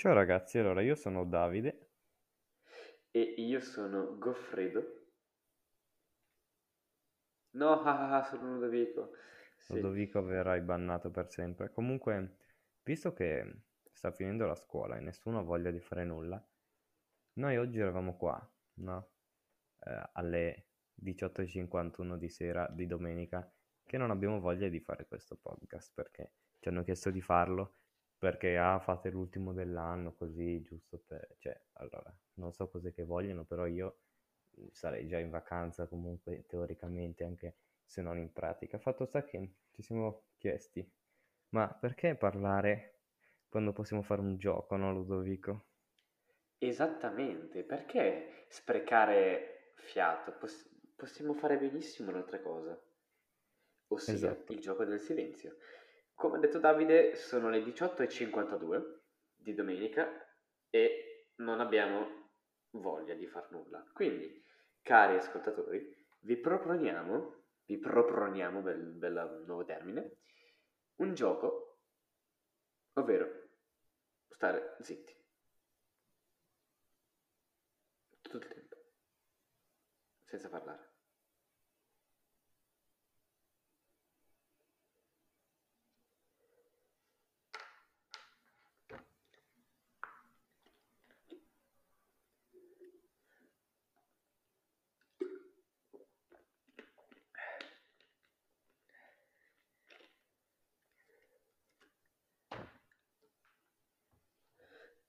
Ciao ragazzi, allora io sono Davide. E io sono Goffredo. No, ah, ah, ah, sono Ludovico. Sì. Ludovico verrai bannato per sempre. Comunque, visto che sta finendo la scuola e nessuno ha voglia di fare nulla, noi oggi eravamo qua, no? Eh, alle 18.51 di sera di domenica, che non abbiamo voglia di fare questo podcast perché ci hanno chiesto di farlo perché ah, fate l'ultimo dell'anno così, giusto per... cioè, allora, non so cos'è che vogliono, però io mm, sarei già in vacanza comunque, teoricamente, anche se non in pratica. Fatto sta che ci siamo chiesti, ma perché parlare quando possiamo fare un gioco, no Ludovico? Esattamente, perché sprecare fiato? Poss- possiamo fare benissimo un'altra cosa, ossia esatto. il gioco del silenzio. Come ha detto Davide, sono le 18.52 di domenica e non abbiamo voglia di far nulla. Quindi, cari ascoltatori, vi proponiamo, vi proponiamo, bel, bel nuovo termine, un gioco, ovvero stare zitti. Tutto il tempo, senza parlare.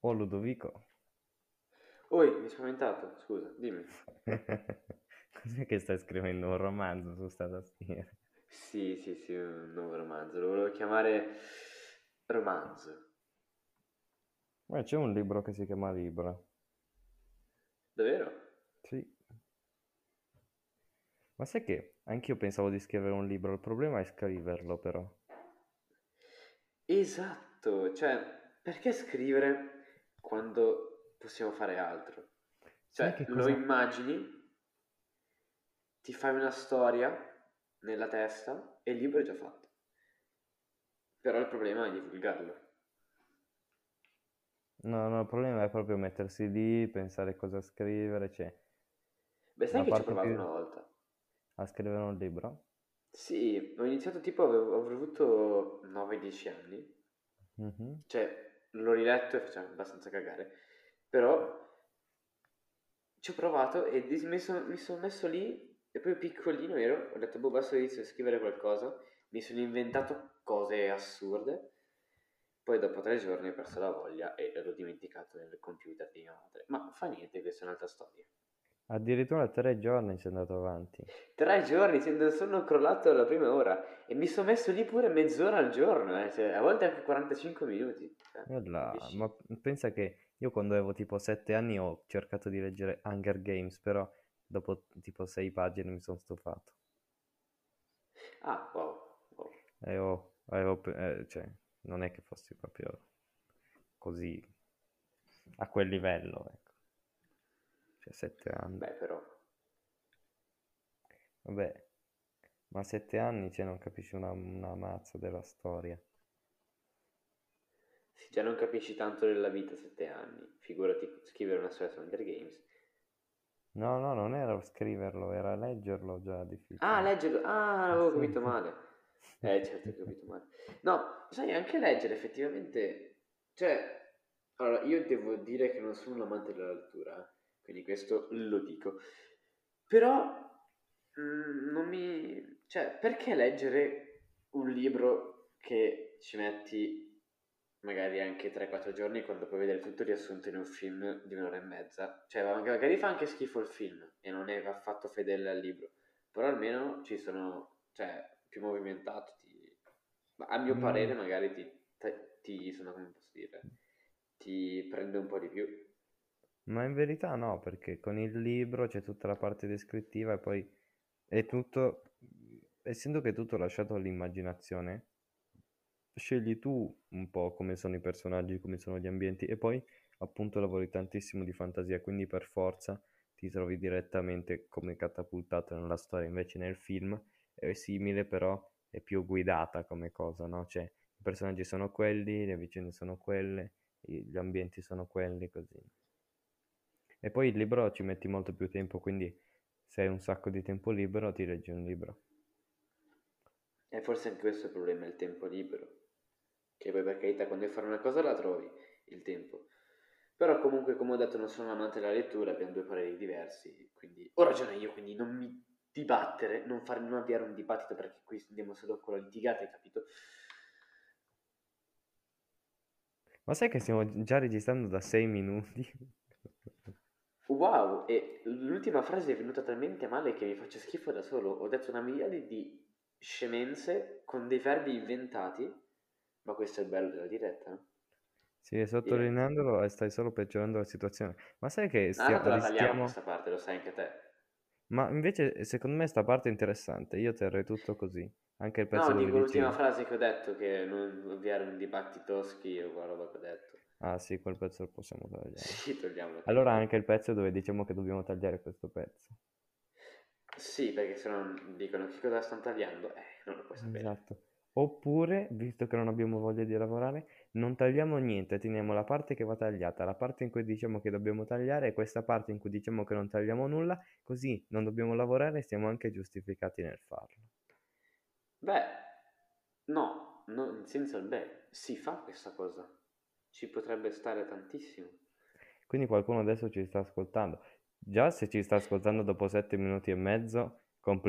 Oh Ludovico. Oi, mi sono spaventato, scusa, dimmi. Cos'è che stai scrivendo un romanzo su sta tastiera? Sì, sì, sì, un nuovo romanzo. Lo volevo chiamare romanzo. Ma c'è un libro che si chiama Libro. Davvero? Sì. Ma sai che anch'io pensavo di scrivere un libro, il problema è scriverlo però. Esatto, cioè, perché scrivere quando possiamo fare altro? Cioè, lo cosa... immagini, ti fai una storia nella testa e il libro è già fatto. Però il problema è divulgarlo. No, no, il problema è proprio mettersi lì, pensare cosa scrivere, cioè... Beh, sai che ci ho provato una volta? A scrivere un libro? Sì, ho iniziato tipo, avevo, avevo avuto 9-10 anni. Mm-hmm. Cioè, l'ho riletto e faceva abbastanza cagare. Però ci ho provato e mi sono, mi sono messo lì e poi piccolino ero, ho detto, boh, basta inizio a scrivere qualcosa. Mi sono inventato cose assurde poi dopo tre giorni ho perso la voglia e l'ho dimenticato nel computer di mia madre. Ma fa niente, questa è un'altra storia. Addirittura tre giorni sei andato avanti. Tre giorni, sono crollato alla prima ora e mi sono messo lì pure mezz'ora al giorno, eh, cioè, a volte anche 45 minuti. Cioè, là, ma pensa che io quando avevo tipo sette anni ho cercato di leggere Hunger Games, però dopo tipo sei pagine mi sono stufato. Ah, wow. wow. E ho, avevo, eh, cioè, non è che fossi proprio così a quel livello, ecco. Cioè, sette anni. Beh, però. Vabbè, ma sette anni, cioè, non capisci una, una mazza della storia. Se già non capisci tanto della vita a sette anni, figurati scrivere una storia su Hunger Games. No, no, non era scriverlo, era leggerlo già difficile. Ah, leggerlo. Ah, avevo capito male. Eh, certo, ho capito male. No, sai, anche leggere effettivamente... Cioè, allora, io devo dire che non sono un amante della lettura, quindi questo lo dico. Però, mh, mm, non mi... Cioè, perché leggere un libro che ci metti magari anche 3-4 giorni quando puoi vedere tutto riassunto in un film di un'ora e mezza. Cioè, magari fa anche schifo il film e non è affatto fedele al libro, però almeno ci sono, cioè, più movimentato. Ti... a mio mm. parere, magari ti, ti, sono, come posso dire, ti prende un po' di più. Ma in verità no, perché con il libro c'è tutta la parte descrittiva e poi è tutto, essendo che è tutto lasciato all'immaginazione, scegli tu un po' come sono i personaggi, come sono gli ambienti e poi appunto lavori tantissimo di fantasia, quindi per forza ti trovi direttamente come catapultato nella storia, invece nel film è simile però è più guidata come cosa, no? Cioè i personaggi sono quelli, le vicende sono quelle, gli ambienti sono quelli, così. E poi il libro ci metti molto più tempo, quindi se hai un sacco di tempo libero ti leggi un libro. E forse anche questo è il problema, il tempo libero che poi per carità quando vuoi fare una cosa la trovi il tempo. Però comunque come ho detto non sono amante della lettura, abbiamo due pareri diversi, quindi ho ragione io, quindi non mi dibattere, non, fare, non avviare un dibattito perché qui andiamo solo con la litigata, hai capito? Ma sai che stiamo già registrando da sei minuti? Wow, e l'ultima frase è venuta talmente male che mi faccio schifo da solo. Ho detto una miliardi di scemenze con dei verbi inventati ma questo è il bello della diretta, no? Sì, sottolineandolo e stai solo peggiorando la situazione. Ma sai che Ah, stia- te la tagliamo rischiamo... questa parte, lo sai anche te. Ma invece, secondo me, sta parte è interessante. Io terrei tutto così. Anche il No, pezzo dove dico l'ultima dici... frase che ho detto, che non avviare un dibattito schifo, quella roba che ho detto. Ah sì, quel pezzo lo possiamo tagliare. Sì, togliamolo. Allora anche il pezzo dove diciamo che dobbiamo tagliare questo pezzo. Sì, perché se no dicono che cosa stanno tagliando, eh, non lo puoi sapere. Esatto. Oppure, visto che non abbiamo voglia di lavorare, non tagliamo niente, teniamo la parte che va tagliata, la parte in cui diciamo che dobbiamo tagliare e questa parte in cui diciamo che non tagliamo nulla, così non dobbiamo lavorare e siamo anche giustificati nel farlo. Beh, no, no, senza il beh, si fa questa cosa. Ci potrebbe stare tantissimo. Quindi qualcuno adesso ci sta ascoltando. Già se ci sta ascoltando dopo sette minuti e mezzo,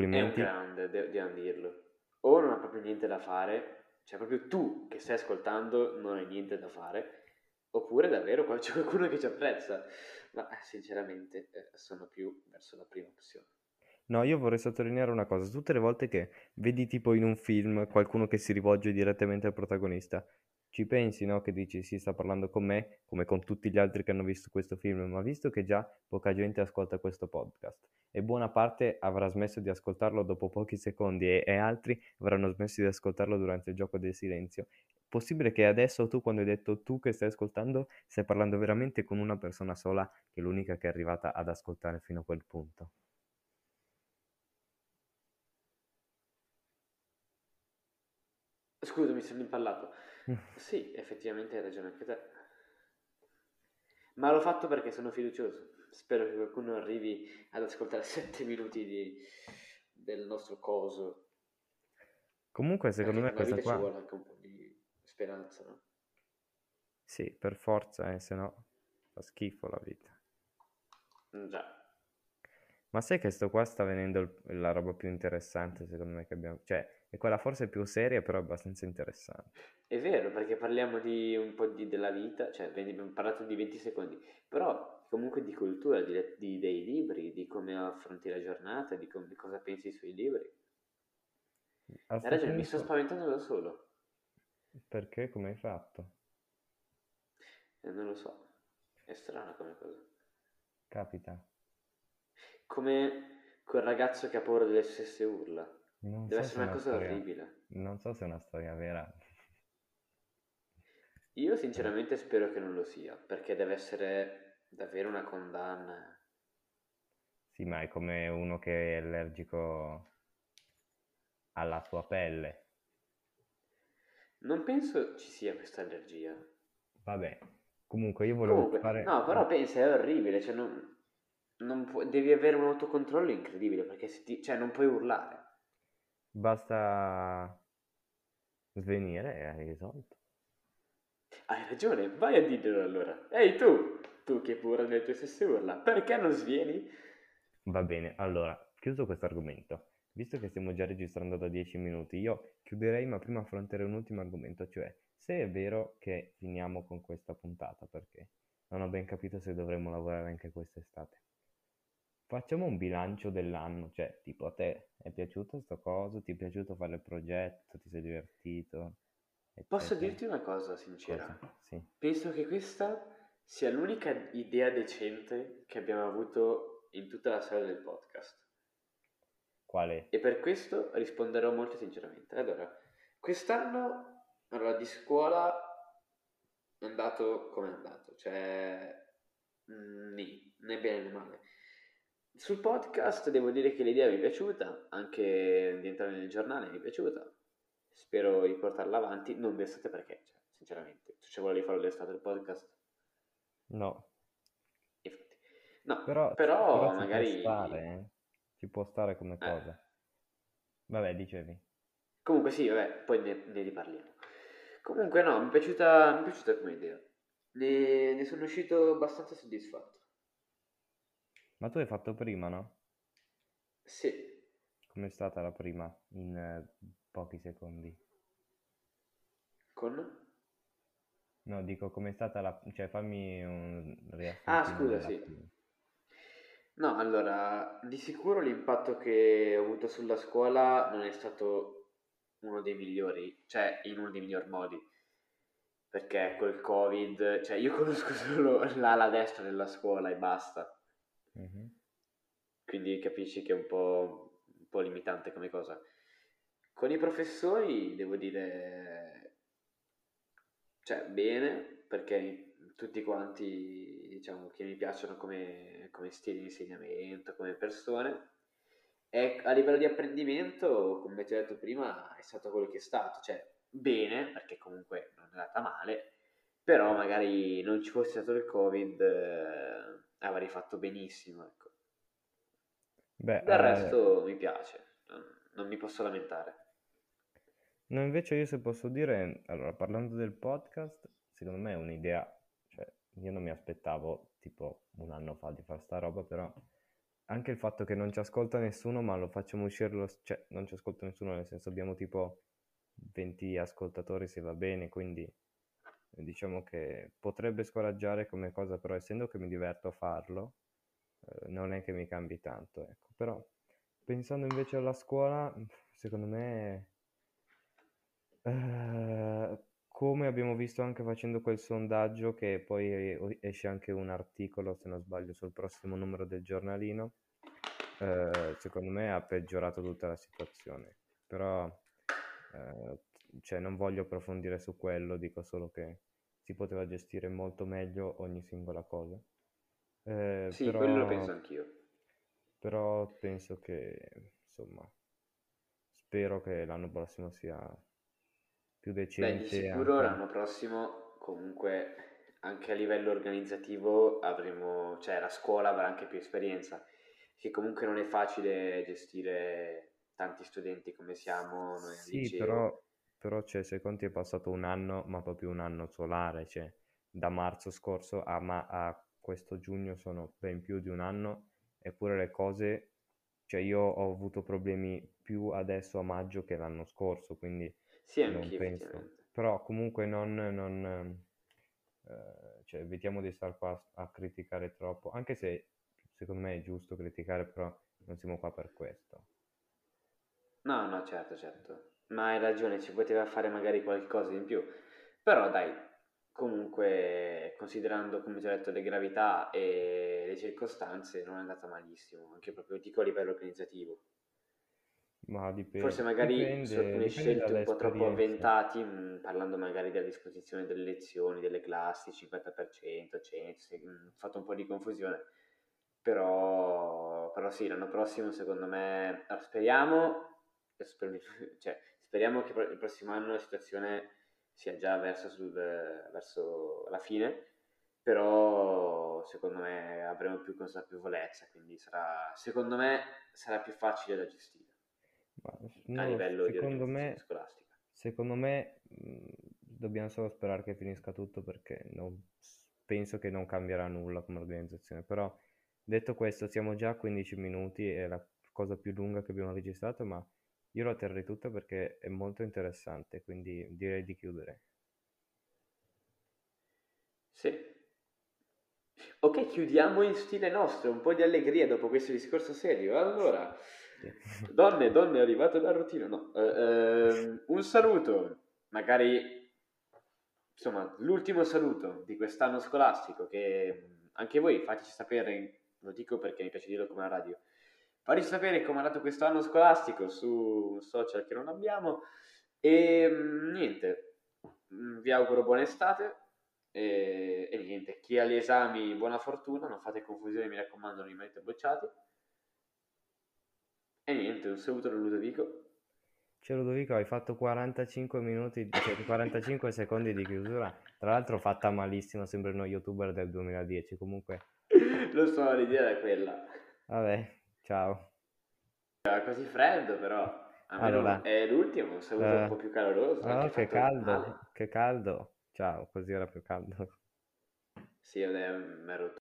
È un complimenti. grande, de- dobbiamo dirlo. O non ha proprio niente da fare, cioè proprio tu che stai ascoltando non hai niente da fare, oppure davvero c'è qualcuno che ci apprezza. Ma eh, sinceramente eh, sono più verso la prima opzione. No, io vorrei sottolineare una cosa. Tutte le volte che vedi tipo in un film qualcuno che si rivolge direttamente al protagonista, ci pensi, no? Che dici, sì, sta parlando con me, come con tutti gli altri che hanno visto questo film, ma visto che già poca gente ascolta questo podcast e buona parte avrà smesso di ascoltarlo dopo pochi secondi e, e altri avranno smesso di ascoltarlo durante il gioco del silenzio, possibile che adesso tu, quando hai detto tu che stai ascoltando, stai parlando veramente con una persona sola, che è l'unica che è arrivata ad ascoltare fino a quel punto? Scusa, mi sono impallato. Sì, effettivamente hai ragione anche te. Ma l'ho fatto perché sono fiducioso. Spero che qualcuno arrivi ad ascoltare 7 minuti di- del nostro coso. Comunque, secondo Perché me questa vita ci qua... vuole anche un po' di speranza, no? Sì, per forza, eh, se no fa schifo la vita. Mm, Già. Ma sai che sto qua sta venendo il- la roba più interessante, secondo me, che abbiamo... Cioè, è quella forse più seria, però abbastanza interessante. È vero, perché parliamo di un po' di- della vita, cioè abbiamo parlato di 20 secondi, però comunque di cultura, di, di- dei libri, di come affronti la giornata, di come- cosa pensi sui libri. Hai ragione, mi sto spaventando da solo. perché? Come hai fatto? E non lo so. È strana come cosa. Capita. Come quel ragazzo che ha paura delle stesse urla. Non Deve so se essere una una cosa storia... orribile. Non so se è una storia vera. Io sinceramente spero che non lo sia, perché deve essere davvero una condanna. Sì, ma è come uno che è allergico alla tua pelle. Non penso ci sia questa allergia. Vabbè, comunque io volevo Comunque, fare... no, però pensa, è orribile, cioè non, non pu- devi avere un autocontrollo incredibile, perché ti- cioè non puoi urlare. Basta svenire e hai risolto. Hai ragione, vai a dirglielo allora. Ehi tu, tu che pure nelle tue stesse urla, perché non svieni? Va bene, allora, chiuso questo argomento, visto che stiamo già registrando da 10 minuti, io chiuderei, ma prima affronterei un ultimo argomento, cioè se è vero che finiamo con questa puntata, perché non ho ben capito se dovremmo lavorare anche quest'estate. Facciamo un bilancio dell'anno, cioè tipo a te è piaciuto sto coso, ti è piaciuto fare il progetto, ti sei divertito? Posso dirti una cosa sincera? Cosa? Sì. Penso che questa sia l'unica idea decente che abbiamo avuto in tutta la storia del podcast. Quale? E per questo risponderò molto sinceramente. Allora, quest'anno allora, di scuola è andato come è andato, cioè mm, né bene né male. Sul podcast devo dire che l'idea mi è piaciuta, anche di entrare nel giornale mi è piaciuta. Spero di portarla avanti, non d'estate perché, cioè, sinceramente, tu ci volevi fare l'estate del podcast? No. Infatti. No, però, però, però magari... Ci può stare, eh? Ci può stare come Eh. cosa. Vabbè, dicevi. Comunque sì, vabbè, poi ne, ne riparliamo. Comunque no, mi è piaciuta, mi è piaciuta come idea. Ne, ne sono uscito abbastanza soddisfatto. Ma tu hai fatto prima, no? Sì, Com'è stata la prima in eh, pochi secondi? con... No, dico com'è stata la... cioè fammi un riassuntino Ah, scusa, della sì. prima. No, allora, di sicuro l'impatto che ho avuto sulla scuola non è stato uno dei migliori, cioè in uno dei miglior modi, perché col Covid, cioè io conosco solo l'ala destra della scuola e basta, Mhm. quindi capisci che è un po', un po' limitante come cosa. Con i professori devo dire, cioè bene, perché tutti quanti, diciamo, che mi piacciono come, come stile di insegnamento, come persone, e a livello di apprendimento, come ti ho detto prima, è stato quello che è stato, cioè bene, perché comunque non è andata male, però magari non ci fosse stato il Covid, eh, avrei fatto benissimo, ecco. Beh, Del eh, resto mi piace, non, non mi posso lamentare. no, invece io se posso dire, allora parlando del podcast, secondo me è un'idea, cioè io non mi aspettavo tipo un anno fa di fare sta roba, però anche il fatto che non ci ascolta nessuno, ma lo facciamo uscire, lo, cioè non ci ascolta nessuno, nel senso abbiamo tipo 20 ascoltatori se va bene, quindi diciamo che potrebbe scoraggiare come cosa, però essendo che mi diverto a farlo, eh, non è che mi cambi tanto, ecco. Però pensando invece alla scuola, secondo me, eh, come abbiamo visto anche facendo quel sondaggio, che poi esce anche un articolo, se non sbaglio, sul prossimo numero del giornalino, eh, secondo me ha peggiorato tutta la situazione. Però, eh, cioè, non voglio approfondire su quello, dico solo che si poteva gestire molto meglio ogni singola cosa. Eh, Sì, quello lo però, penso anch'io. però penso che, insomma, spero che l'anno prossimo sia più Beh, di decente sicuro anche. l'anno prossimo comunque anche a livello organizzativo avremo, cioè la scuola avrà anche più esperienza, che comunque non è facile gestire tanti studenti come siamo noi Sì, liceo. però, però cioè, se conti è passato un anno, ma proprio un anno solare, cioè da marzo scorso a, ma- a questo giugno sono ben più di un anno, eppure le cose, cioè io ho avuto problemi più adesso a maggio che l'anno scorso, quindi Sì, non penso. Però comunque non, non, eh, cioè, evitiamo di star qua a criticare troppo, anche se secondo me è giusto criticare, però non siamo qua per questo. No, no, certo, certo. Ma hai ragione, ci poteva fare magari qualcosa in più. Però dai, comunque, considerando, come ti ho detto, le gravità e le circostanze, non è andata malissimo, anche proprio dico a livello organizzativo. Ma dipende, Forse magari dipende, su alcune scelte un po' troppo avventati, mh, parlando magari della disposizione delle lezioni, delle classi, 50%, 100, sì, mh, ho fatto un po' di confusione. Però, però sì, l'anno prossimo secondo me, speriamo, spero cioè, speriamo che il prossimo anno la situazione sia già verso, sul- verso la fine, però secondo me avremo più consapevolezza, quindi sarà, secondo me sarà più facile da gestire Ma a livello di secondo organizzazione me, scolastica. secondo me dobbiamo solo sperare che finisca tutto perché non- penso che non cambierà nulla come organizzazione. Però detto questo, siamo già a 15 minuti e la cosa più lunga che abbiamo registrato, ma io la terrei tutta perché è molto interessante, quindi direi di chiudere. Sì. Ok, chiudiamo in stile nostro, un po' di allegria dopo questo discorso serio. Allora, donne, donne, è arrivato dal routine. No, eh, eh, un saluto, magari, insomma, l'ultimo saluto di quest'anno scolastico che anche voi fateci sapere, lo dico perché mi piace dirlo come la radio, Fateci sapere come è andato questo anno scolastico su social che non abbiamo. E mm, niente, mm, vi auguro buona estate. E, e, niente, chi ha gli esami, buona fortuna, non fate confusione, mi raccomando, non rimanete bocciati. E niente, un saluto da Ludovico. Ciao Ludovico, hai fatto 45 minuti, cioè 45 secondi di chiusura. Tra l'altro fatta malissimo, sembra uno youtuber del 2010. Comunque... Lo so, l'idea è quella. Vabbè, Ciao. Era così freddo però. Allora, è l'ultimo, un saluto uh, un po' più caloroso. No, che caldo, male. che caldo. Ciao, così era più caldo. Sì, mi ero